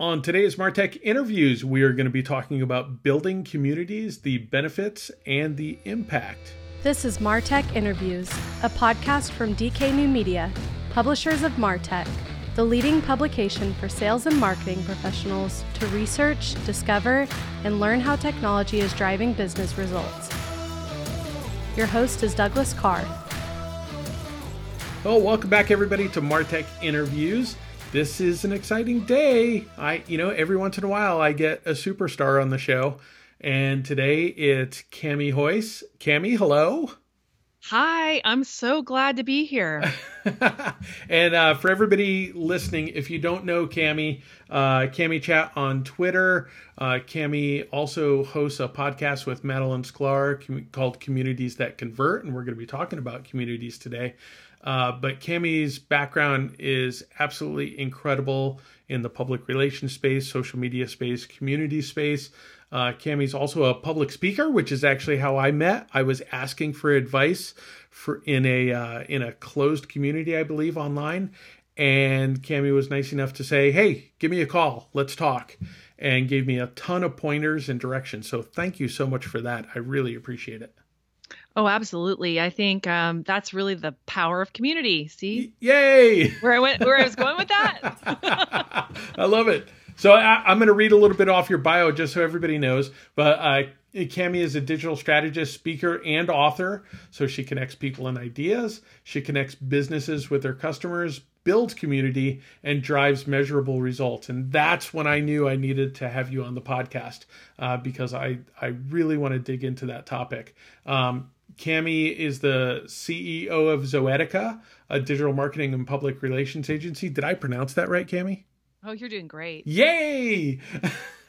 On today's Martech interviews, we are going to be talking about building communities, the benefits, and the impact. This is Martech Interviews, a podcast from DK New Media, publishers of Martech, the leading publication for sales and marketing professionals to research, discover, and learn how technology is driving business results. Your host is Douglas Karr. Well, welcome back, everybody, to Martech Interviews this is an exciting day. I, you know, every once in a while I get a superstar on the show, and today it's Kami Huyse. Kami, hello. Hi, I'm so glad to be here. and uh, for everybody listening, if you don't know Kami, uh, Kami Chat on Twitter. Uh, Kami also hosts a podcast with Madalyn Sklar called Communities That Convert, and we're going to be talking about communities today. Uh, but Kami's background is absolutely incredible in the public relations space, social media space, community space. Uh, Kami's also a public speaker, which is actually how I met. I was asking for advice for in a uh, in a closed community, I believe, online, and Kami was nice enough to say, "Hey, give me a call. Let's talk," and gave me a ton of pointers and directions. So thank you so much for that. I really appreciate it. Oh, absolutely. I think um, that's really the power of community. See? Yay! Where I went, where I was going with that. I love it. So I, am going to read a little bit off your bio just so everybody knows. But uh, Kami is a digital strategist, speaker, and author. So she connects people and ideas. She connects businesses with their customers, builds community, and drives measurable results. And that's when I knew I needed to have you on the podcast uh, because I I really want to dig into that topic. Um, Kami is the CEO of Zoetica, a digital marketing and public relations agency. Did I pronounce that right, Kami? Oh, you're doing great. Yay!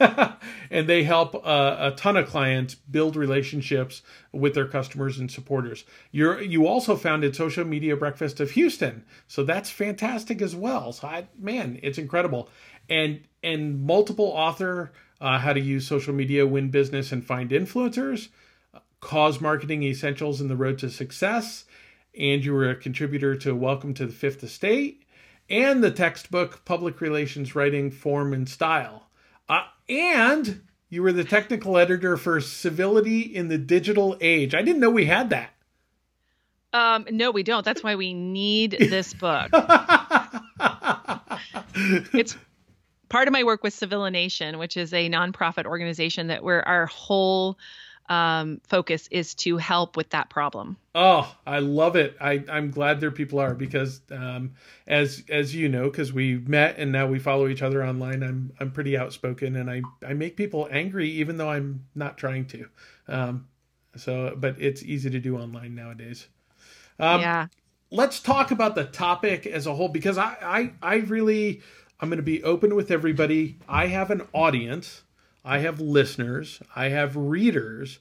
and they help uh, a ton of clients build relationships with their customers and supporters. You're you also founded Social Media Breakfast of Houston, so that's fantastic as well. So I, man, it's incredible. And and multiple author uh, how to use social media, win business, and find influencers cause marketing essentials in the road to success. And you were a contributor to Welcome to the Fifth Estate and the textbook Public Relations Writing Form and Style. Uh, and you were the technical editor for Civility in the Digital Age. I didn't know we had that. Um, no, we don't. That's why we need this book. it's part of my work with Civilination, which is a nonprofit organization that where our whole um, focus is to help with that problem. Oh, I love it. I, I'm glad there people are because um, as as you know, because we met and now we follow each other online. I'm I'm pretty outspoken and I I make people angry even though I'm not trying to. Um, so, but it's easy to do online nowadays. Um, yeah. Let's talk about the topic as a whole because I I I really I'm going to be open with everybody. I have an audience I have listeners, I have readers,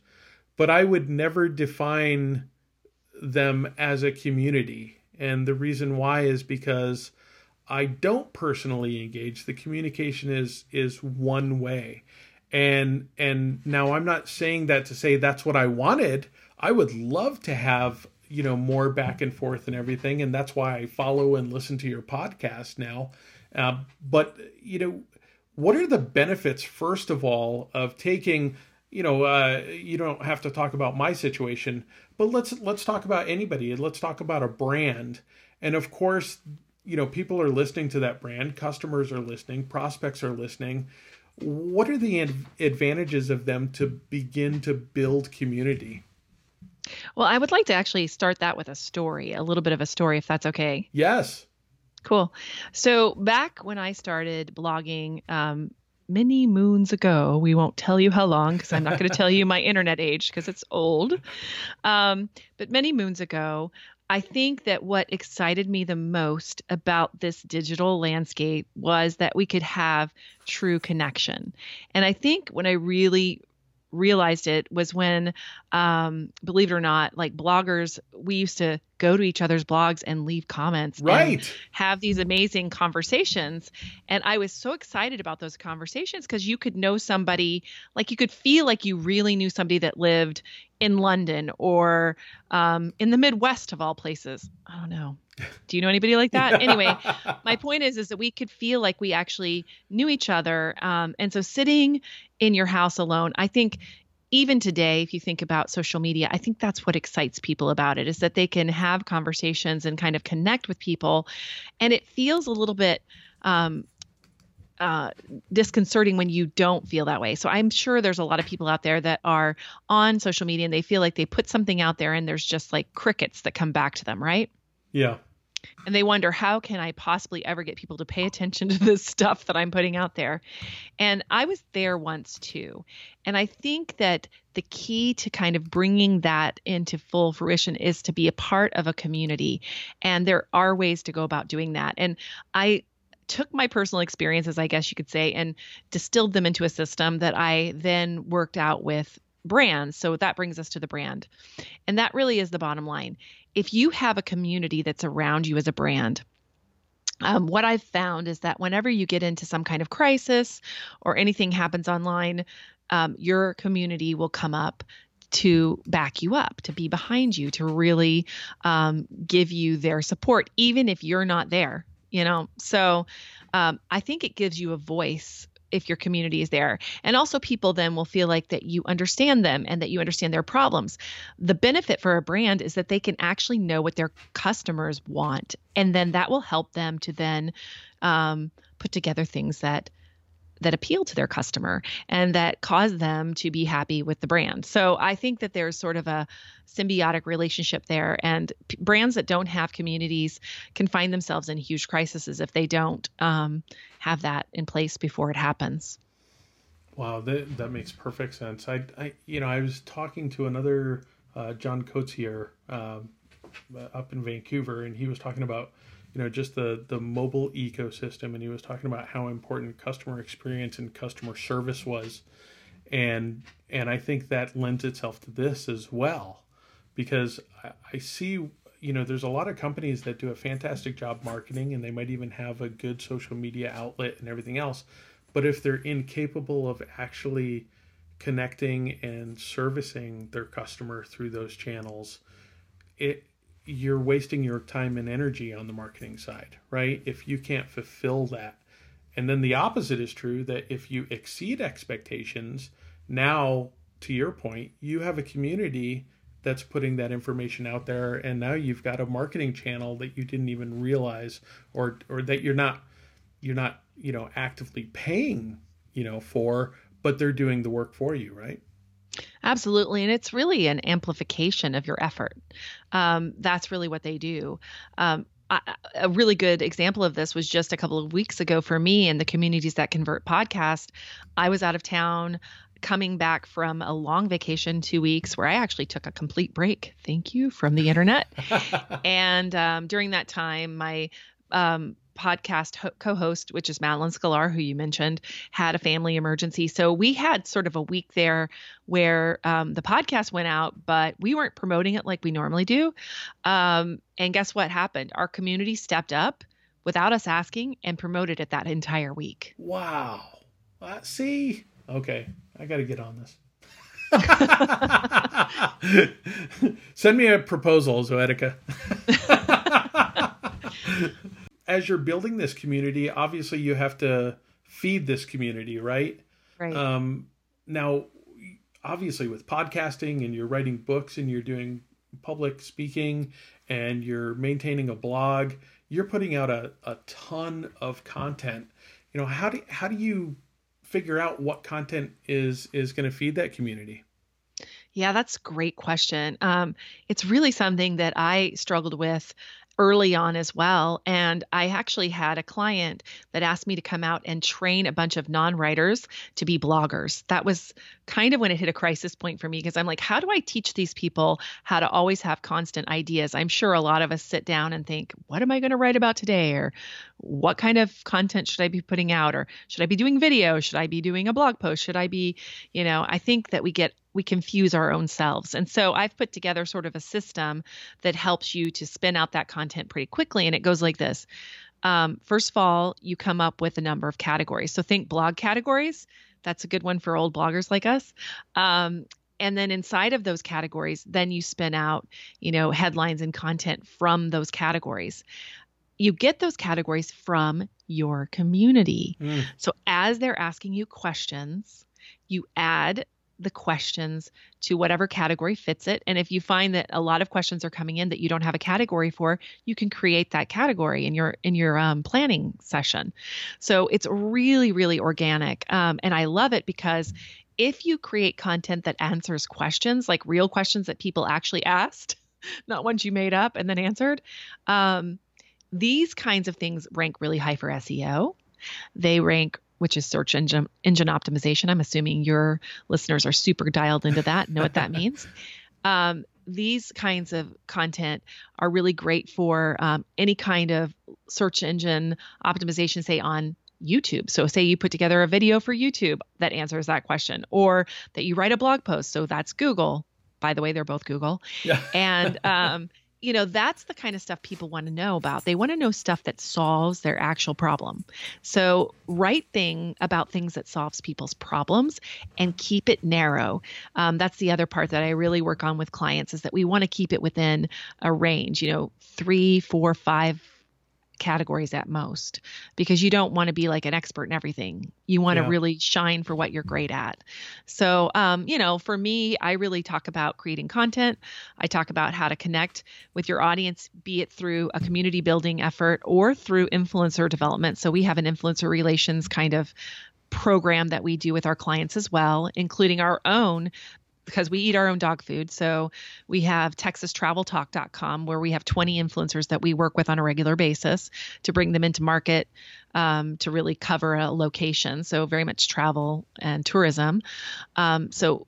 but I would never define them as a community. And the reason why is because I don't personally engage. The communication is is one way. And and now I'm not saying that to say that's what I wanted. I would love to have, you know, more back and forth and everything and that's why I follow and listen to your podcast now. Uh, but you know, what are the benefits first of all of taking you know uh, you don't have to talk about my situation but let's let's talk about anybody. Let's talk about a brand. And of course you know people are listening to that brand. Customers are listening. Prospects are listening. What are the advantages of them to begin to build community? Well i would like to actually start that with a story a little bit of a story if that's okay. Yes Cool. So back when I started blogging, um, many moons ago, we won't tell you how long because I'm not going to tell you my internet age because it's old. Um, but many moons ago, I think that what excited me the most about this digital landscape was that we could have true connection. And I think when I really realized it was when um, believe it or not like bloggers we used to go to each other's blogs and leave comments right. have these amazing conversations. And i was so excited about those conversations because you could know somebody like you could feel like you really knew somebody that lived in London or um, in the Midwest of all places. I don't know. Do you know anybody like that? anyway, my point is is that we could feel like we actually knew each other. Um, and so sitting in your house alone, I think even today, if you think about social media, I think that's what excites people about it is that they can have conversations and kind of connect with people. And it feels a little bit um, uh, disconcerting when you don't feel that way. So I'm sure there's a lot of people out there that are on social media and they feel like they put something out there and there's just like crickets that come back to them, right? Yeah. And they wonder, how can I possibly ever get people to pay attention to this stuff that I'm putting out there? And I was there once too. And I think that the key to kind of bringing that into full fruition is to be a part of a community. And there are ways to go about doing that. And I took my personal experiences, I guess you could say, and distilled them into a system that I then worked out with brands. So that brings us to the brand. And that really is the bottom line. If you have a community that's around you as a brand, um, what I've found is that whenever you get into some kind of crisis or anything happens online, um, your community will come up to back you up, to be behind you, to really um, give you their support, even if you're not there you know? So um, i think it gives you a voice if your community is there. And also people then will feel like that you understand them and that you understand their problems. The benefit for a brand is that they can actually know what their customers want and then that will help them to then um, put together things that that appeal to their customer and that cause them to be happy with the brand. So I think that there's sort of a symbiotic relationship there and p- brands that don't have communities can find themselves in huge crises if they don't um, have that in place before it happens. Wow, that that makes perfect sense. I, I you know, I was talking to another uh, John Koetsier um, up in Vancouver, and he was talking about you know just the the mobile ecosystem and he was talking about how important customer experience and customer service was. And and i think that lends itself to this as well because I, I see you know there's a lot of companies that do a fantastic job marketing and they might even have a good social media outlet and everything else. But if they're incapable of actually connecting and servicing their customer through those channels it you're wasting your time and energy on the marketing side, right? If you can't fulfill that. And then the opposite is true that if you exceed expectations, now to your point, you have a community that's putting that information out there and now you've got a marketing channel that you didn't even realize or or that you're not you're not, you know, actively paying, you know, for, but they're doing the work for you, right? Absolutely. And it's really an amplification of your effort. Um, that's really what they do. Um, I, a really good example of this was just a couple of weeks ago for me in the Communities That Convert podcast. I was out of town coming back from a long vacation, two weeks, where I actually took a complete break. Thank you from the internet. and um, during that time, my um, podcast ho- co-host, which is Madalyn Sklar, who you mentioned, had a family emergency. So we had sort of a week there where um, the podcast went out, but we weren't promoting it like we normally do. Um, and guess what happened? Our community stepped up without us asking and promoted it that entire week. Wow. Uh, see, okay, I got to get on this. Send me a proposal, Zoetica as you're building this community, obviously you have to feed this community, right? Right. Um, now, obviously, with podcasting and you're writing books and you're doing public speaking and you're maintaining a blog, you're putting out a, a ton of content. You know, how do how do you figure out what content is is going to feed that community? Yeah, that's a great question. Um, it's really something that I struggled with early on as well. And I actually had a client that asked me to come out and train a bunch of non writers to be bloggers. That was kind of when it hit a crisis point for me because I'm like, how do I teach these people how to always have constant ideas? I'm sure a lot of us sit down and think, what am I going to write about today? Or what kind of content should I be putting out? Or should I be doing video? Should I be doing a blog post? Should I be, you know, I think that we get we confuse our own selves. And so I've put together sort of a system that helps you to spin out that content pretty quickly. And it goes like this. Um, first of all, you come up with a number of categories. So think blog categories. That's a good one for old bloggers like us. Um, and then inside of those categories, then you spin out, you know, headlines and content from those categories. You get those categories from your community. Mm. So as they're asking you questions, you add the questions to whatever category fits it. And if you find that a lot of questions are coming in that you don't have a category for, you can create that category in your in your um, planning session. So it's really really organic, um, and I love it because if you create content that answers questions like real questions that people actually asked, not ones you made up and then answered. Um, these kinds of things rank really high for SEO. They rank which is search engine engine optimization. I'm assuming your listeners are super dialed into that, know what that means. Um, these kinds of content are really great for um, any kind of search engine optimization, say on YouTube. So, say you put together a video for YouTube that answers that question, or that you write a blog post. So, that's Google. By the way, they're both Google. Yeah. And um, you know, that's the kind of stuff people want to know about. They want to know stuff that solves their actual problem. So, write thing about things that solves people's problems and keep it narrow. Um, that's the other part that I really work on with clients is that we want to keep it within a range, you know, three, four, five categories at most because you don't want to be like an expert in everything. You want Yeah. to really shine for what you're great at. So, um, you know, for me, I really talk about creating content. I talk about how to connect with your audience, be it through a community building effort or through influencer development. So, we have an influencer relations kind of program that we do with our clients as well, including our own because we eat our own dog food. So we have texastraveltalk.com where we have 20 influencers that we work with on a regular basis to bring them into market um, to really cover a location. So very much travel and tourism. Um, so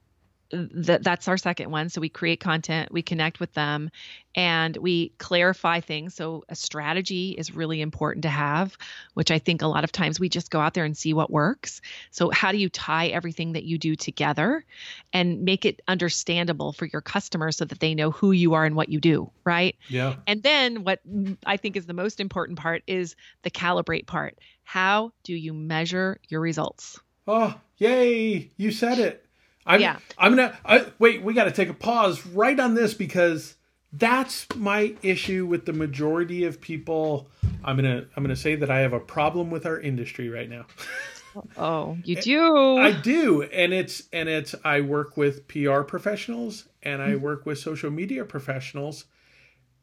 that that's our second one. So we create content, we connect with them, and we clarify things. So a strategy is really important to have, which I think a lot of times we just go out there and see what works. So how do you tie everything that you do together and make it understandable for your customers so that they know who you are and what you do, right? Yeah. And then what I think is the most important part is the calibrate part. How do you measure your results? Oh, yay! You said it. I'm, Yeah. I'm gonna I, wait. We got to take a pause right on this because that's my issue with the majority of people. I'm gonna I'm gonna say that I have a problem with our industry right now. Oh, you do. I do, and it's and it's I work with PR professionals and I Mm-hmm. work with social media professionals,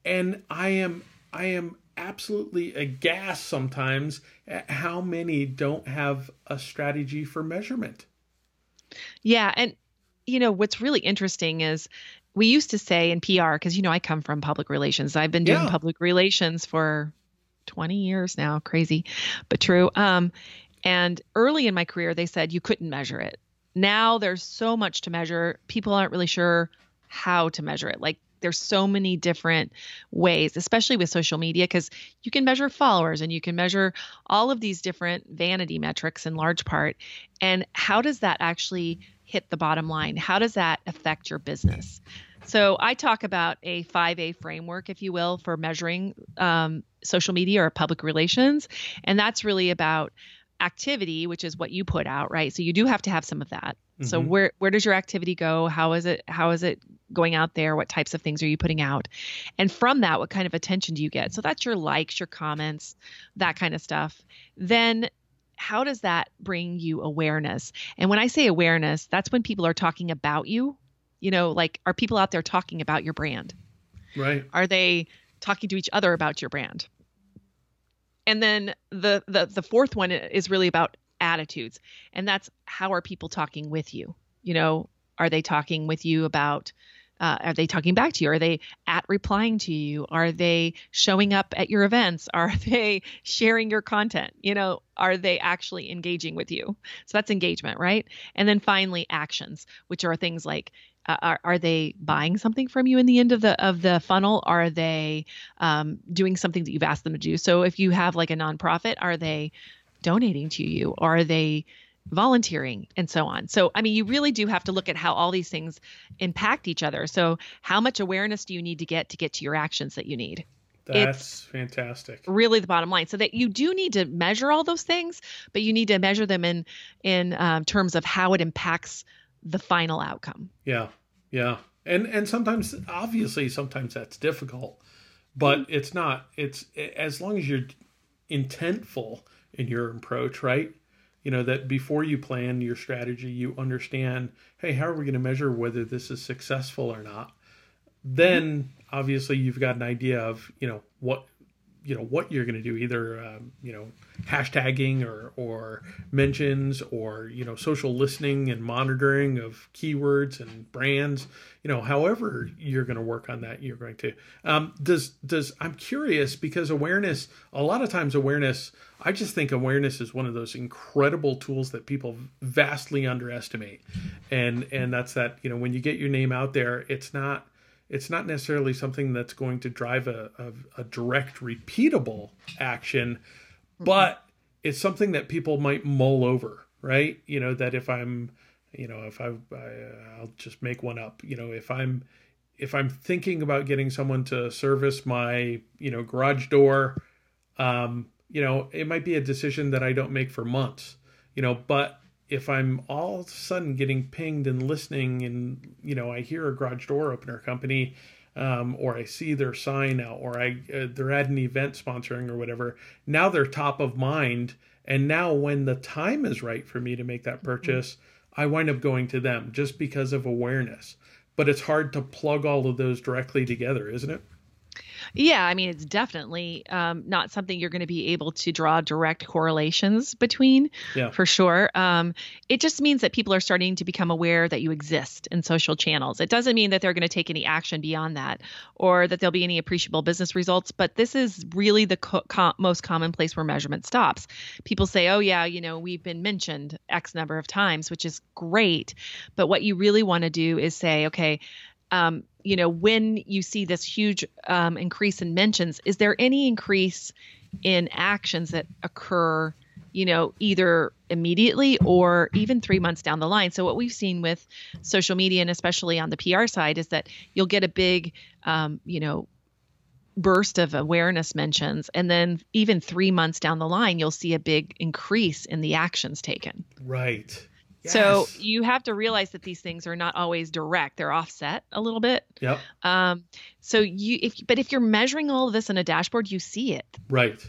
and I am I am absolutely aghast sometimes at how many don't have a strategy for measurement. Yeah, and you know what's really interesting is we used to say in PR because you know I come from public relations. I've been doing Yeah. public relations for 20 years now, crazy, but true. Um and early in my career they said you couldn't measure it. Now there's so much to measure. People aren't really sure how to measure it. Like there's so many different ways, especially with social media, because you can measure followers and you can measure all of these different vanity metrics in large part. And how does that actually hit the bottom line? How does that affect your business? So I talk about a 5A framework, if you will, for measuring um, social media or public relations. And that's really about activity, which is what you put out, right? So you do have to have some of that. So Mhm. where where does your activity go? How is it how is it going out there? What types of things are you putting out? And from that, what kind of attention do you get? So that's your likes, your comments, that kind of stuff. Then how does that bring you awareness? And when I say awareness, that's when people are talking about you. You know, like are people out there talking about your brand? Right. Are they talking to each other about your brand? And then the the the fourth one is really about attitudes. And that's how are people talking with you? You know, are they talking with you about uh, are they talking back to you? Are they at replying to you? Are they showing up at your events? Are they sharing your content? You know, are they actually engaging with you? So that's engagement, right? And then finally, actions, which are things like uh, are, are they buying something from you in the end of the of the funnel? Are they um, doing something that you've asked them to do? So if you have like a nonprofit, are they donating to you? Are they volunteering and so on? So I mean, you really do have to look at how all these things impact each other. So how much awareness do you need to get to get to your actions that you need? That's fantastic. really the bottom line so that you do need to measure all those things but you need to measure them in in um, terms of how it impacts the final outcome Yeah. Yeah. And and sometimes obviously sometimes that's difficult, but it's not it's as long as you're intentful in your approach, right? You know that before you plan your strategy, you understand, hey, how are we going to measure whether this is successful or not? Then obviously you've got an idea of, you know, what you know what you're going to do either um, you know hashtagging or or mentions or you know social listening and monitoring of keywords and brands you know however you're going to work on that you're going to. Um, does does i'm curious because awareness a lot of times awareness i just think awareness is one of those incredible tools that people vastly underestimate. And and that's that you know when you get your name out there it's not it's not necessarily something that's going to drive a, a, a direct repeatable action but it's something that people might mull over right? You know that if i'm you know if I, I i'll just make one up. You know if i'm if i'm thinking about getting someone to service my you know garage door um you know it might be a decision that i don't make for months you know but if I'm all of a sudden getting pinged and listening, and you know, I hear a garage door opener company, um, or I see their sign out, or I uh, they're at an event sponsoring or whatever. Now they're top of mind, and now when the time is right for me to make that purchase, mm-hmm. I wind up going to them just because of awareness. But it's hard to plug all of those directly together, isn't it? Yeah, I mean, it's definitely um, not something you're going to be able to draw direct correlations between, yeah. for sure. Um, it just means that people are starting to become aware that you exist in social channels. It doesn't mean that they're going to take any action beyond that or that there'll be any appreciable business results, but this is really the co- com- most common place where measurement stops. People say, oh, yeah, you know, we've been mentioned X number of times, which is great. But what you really want to do is say, okay, um, you know, when you see this huge um, increase in mentions, is there any increase in actions that occur, you know, either immediately or even three months down the line? So, what we've seen with social media and especially on the PR side is that you'll get a big, um, you know, burst of awareness mentions and then even 3 months down the line you'll see a big increase in the actions taken. Right. So you have to realize that these things are not always direct; they're offset a little bit. Yep. Um, so you, if but if you're measuring all of this in a dashboard, you see it. Right.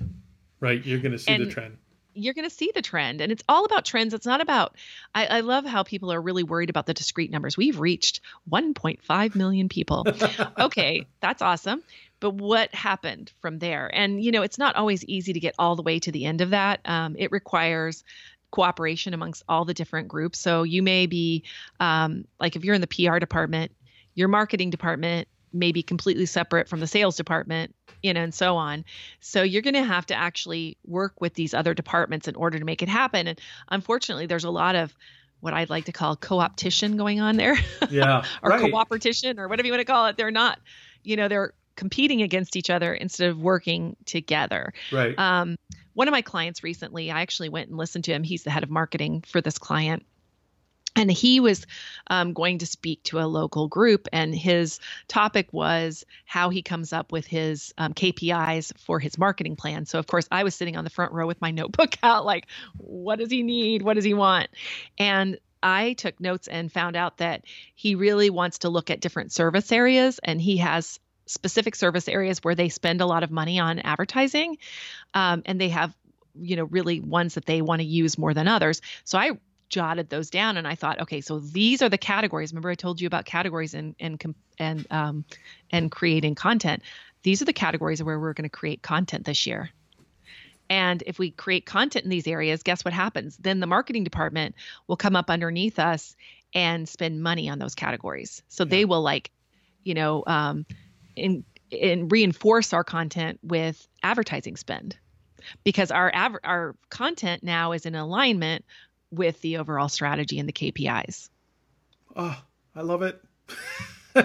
Right. You're going to see and the trend. You're going to see the trend, and it's all about trends. It's not about. I, I love how people are really worried about the discrete numbers. We've reached 1.5 million people. okay, that's awesome but what happened from there and you know it's not always easy to get all the way to the end of that um, it requires cooperation amongst all the different groups. So you may be um, like if you're in the PR department, your marketing department may be completely separate from the sales department, you know, and so on. So you're going to have to actually work with these other departments in order to make it happen. And unfortunately, there's a lot of what I'd like to call co-opetition going on there. Yeah. or right. cooperation or whatever you want to call it. They're not, you know, they're competing against each other instead of working together. Right. Um, one of my clients recently, I actually went and listened to him. He's the head of marketing for this client. And he was um, going to speak to a local group, and his topic was how he comes up with his um, KPIs for his marketing plan. So, of course, I was sitting on the front row with my notebook out, like, what does he need? What does he want? And I took notes and found out that he really wants to look at different service areas, and he has specific service areas where they spend a lot of money on advertising um, and they have you know really ones that they want to use more than others. So i jotted those down and i thought okay so these are the categories. Remember i told you about categories and and and um, and creating content. These are the categories where we're going to create content this year. And if we create content in these areas guess what happens? Then the marketing department will come up underneath us and spend money on those categories. So yeah. they will like you know um, in, in reinforce our content with advertising spend because our av- our content now is in alignment with the overall strategy and the KPIs. Oh, ah, I love it.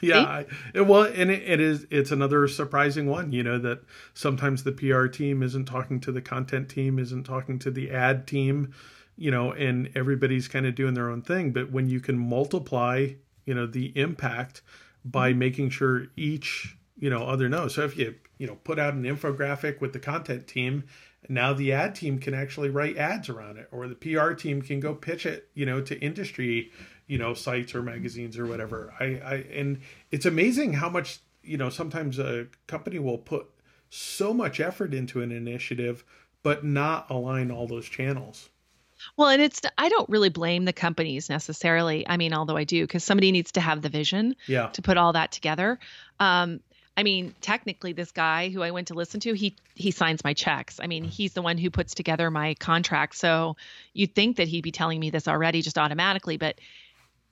yeah, I, it, well, and it, it is. It's another surprising one. You know that sometimes the PR team isn't talking to the content team, isn't talking to the ad team. You know, and everybody's kind of doing their own thing. But when you can multiply, you know, the impact by making sure each you know other knows. So if you you know put out an infographic with the content team, now the ad team can actually write ads around it, or the PR team can go pitch it you know to industry you know sites or magazines or whatever. I, I and it's amazing how much you know sometimes a company will put so much effort into an initiative but not align all those channels. Well, and it's I don't really blame the companies necessarily. I mean, although I do, because somebody needs to have the vision Yeah. to put all that together. Um, I mean, technically, this guy who I went to listen to, he he signs my checks. I mean, he's the one who puts together my contract. So you'd think that he'd be telling me this already just automatically, but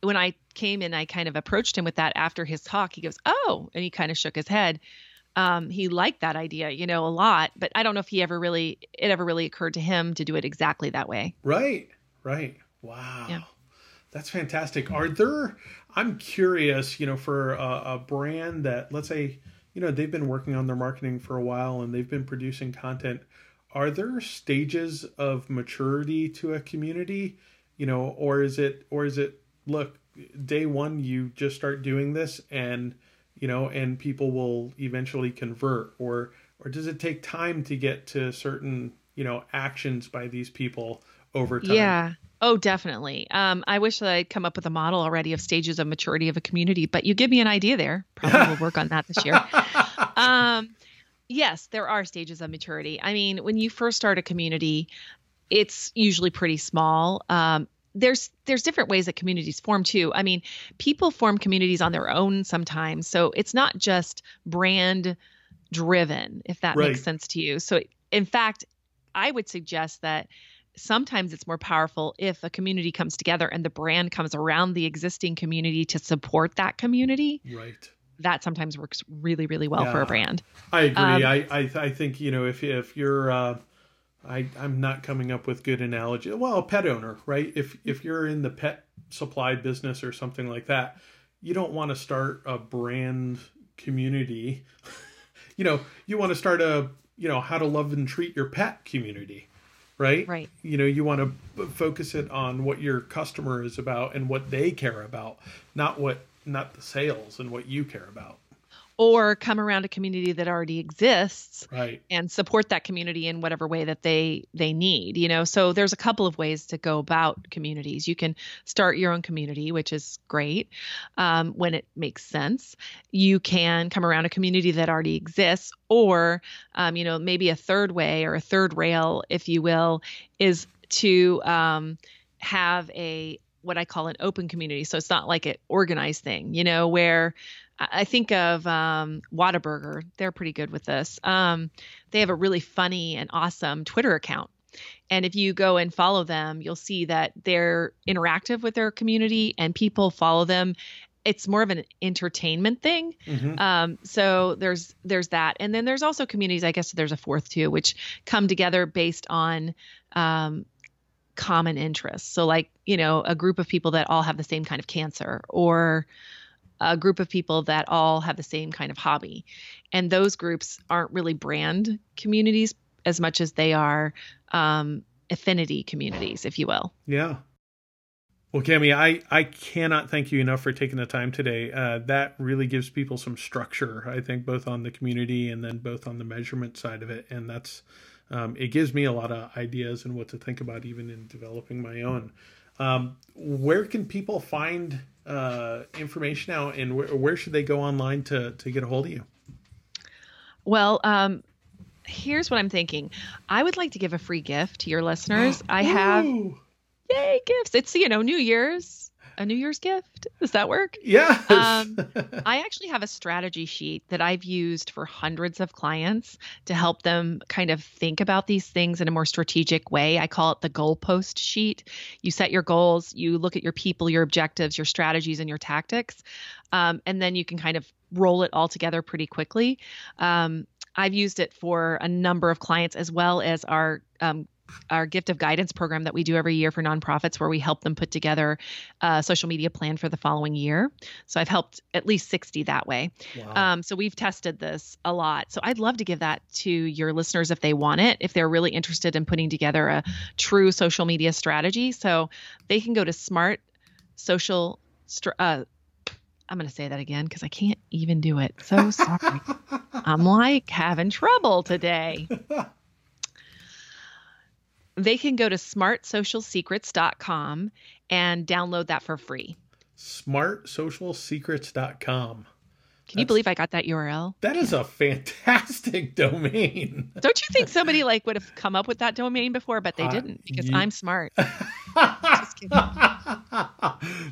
when I came in, I kind of approached him with that after his talk. He goes, "Oh," and he kind of shook his head. Um, he liked that idea, you know, a lot, but I don't know if he ever really it ever really occurred to him to do it exactly that way. Right, right. Wow. Yeah. That's fantastic. Are there, I'm curious, you know, for a, a brand that, let's say, you know, they've been working on their marketing for a while and they've been producing content. Are there stages of maturity to a community, you know, or is it, or is it, look, day one, you just start doing this and, you know, and people will eventually convert or, or does it take time to get to certain, you know, actions by these people over time? Yeah. Oh, definitely. Um, I wish that I'd come up with a model already of stages of maturity of a community, but you give me an idea there. Probably will work on that this year. Um, yes, there are stages of maturity. I mean, when you first start a community, it's usually pretty small. Um, there's there's different ways that communities form too. I mean, people form communities on their own sometimes, so it's not just brand driven, if that Right. makes sense to you. So, in fact, I would suggest that sometimes it's more powerful if a community comes together and the brand comes around the existing community to support that community. Right. That sometimes works really, really well for a brand. I agree. Um, I, I I think you know if if you're uh, I I'm not coming up with good analogy. Well, a pet owner, right? If if you're in the pet supply business or something like that, you don't want to start a brand community. you know, you want to start a you know how to love and treat your pet community, right? Right. You know, you want to focus it on what your customer is about and what they care about, not what not the sales and what you care about. Or come around a community that already exists Right. and support that community in whatever way that they they need you know so there's a couple of ways to go about communities you can start your own community which is great um, when it makes sense you can come around a community that already exists or um, you know maybe a third way or a third rail if you will is to um, have a what I call an open community. So it's not like an organized thing, you know, where I think of um, Whataburger. They're pretty good with this. Um, they have a really funny and awesome Twitter account. And if you go and follow them, you'll see that they're interactive with their community and people follow them. It's more of an entertainment thing. Mhm. Um, so there's there's that, and then there's also communities. I guess there's a fourth too, which come together based on um, common interests. So like you know a group of people that all have the same kind of cancer, or a group of people that all have the same kind of hobby, and those groups aren't really brand communities as much as they are um, affinity communities, if you will. Yeah. Well, Kami, I, I cannot thank you enough for taking the time today. Uh, that really gives people some structure, I think, both on the community and then both on the measurement side of it. And that's, um, it gives me a lot of ideas and what to think about even in developing my own. Um, where can people find uh, information out and where, where should they go online to, to get a hold of you? Well, um, here's what I'm thinking. I would like to give a free gift to your listeners. I have yay gifts. It's you know New Year's, a New Year's gift. Does that work? Yeah. Um, I actually have a strategy sheet that I've used for hundreds of clients to help them kind of think about these things in a more strategic way. I call it the goalpost sheet. You set your goals, you look at your people, your objectives, your strategies, and your tactics, um, and then you can kind of roll it all together pretty quickly. Um, I've used it for a number of clients as well as our um, our gift of guidance program that we do every year for nonprofits where we help them put together a social media plan for the following year. So I've helped at least 60 that way. wow. Um, so we've tested this a lot. So I'd love to give that to your listeners if they want it, if they're really interested in putting together a true social media strategy. So they can go to smart social. Uh, I'm going to say that again because I can't even do it. So sorry. I'm like having trouble today. they can go to smartsocialsecrets.com and download that for free. smartsocialsecrets.com. Can you believe I got that URL? That is a fantastic domain. Don't you think somebody like would have come up with that domain before, but they Uh, didn't because you- I'm smart.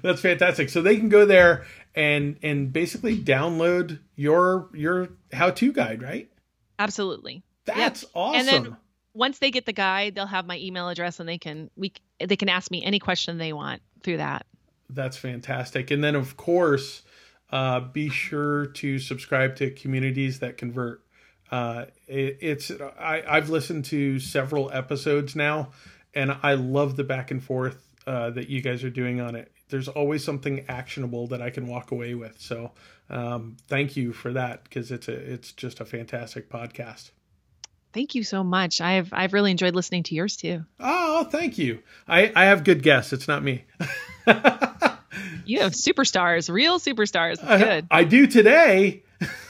That's fantastic. So they can go there and and basically download your your how-to guide, right? Absolutely. That's awesome. And then once they get the guide, they'll have my email address and they can we they can ask me any question they want through that. That's fantastic. And then, of course, uh, be sure to subscribe to Communities That Convert. Uh, it, it's I, I've listened to several episodes now, and I love the back and forth uh, that you guys are doing on it. There's always something actionable that I can walk away with. So, um, thank you for that because it's a it's just a fantastic podcast. Thank you so much. I've I've really enjoyed listening to yours too. Oh, thank you. I I have good guests. It's not me. You have superstars, real superstars. It's good. I do today.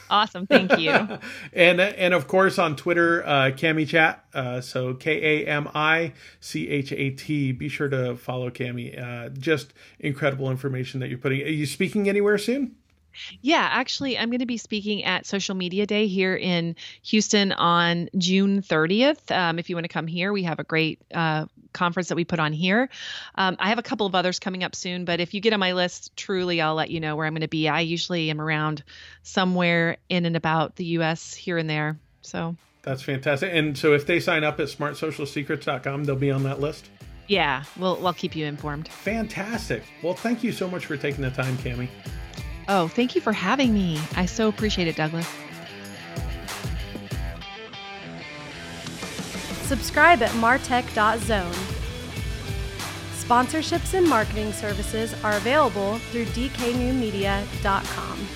Awesome. Thank you. and and of course on Twitter, uh, Kami Chat. Uh, so K A M I C H A T. Be sure to follow Kami. Uh, just incredible information that you're putting. Are you speaking anywhere soon? Yeah, actually, I'm going to be speaking at Social Media Day here in Houston on June 30th. Um, if you want to come here, we have a great uh, conference that we put on here. Um, I have a couple of others coming up soon, but if you get on my list, truly, I'll let you know where I'm going to be. I usually am around somewhere in and about the U.S. here and there. So, That's fantastic. And so if they sign up at smartsocialsecrets.com, they'll be on that list. yeah, we'll, we'll keep you informed. Fantastic. Well, thank you so much for taking the time, Kami. Oh, thank you for having me. I so appreciate it, Douglas. Subscribe at martech.zone. Sponsorships and marketing services are available through dknewmedia.com.